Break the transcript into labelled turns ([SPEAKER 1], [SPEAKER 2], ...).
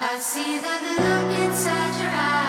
[SPEAKER 1] I see the look inside your eyes.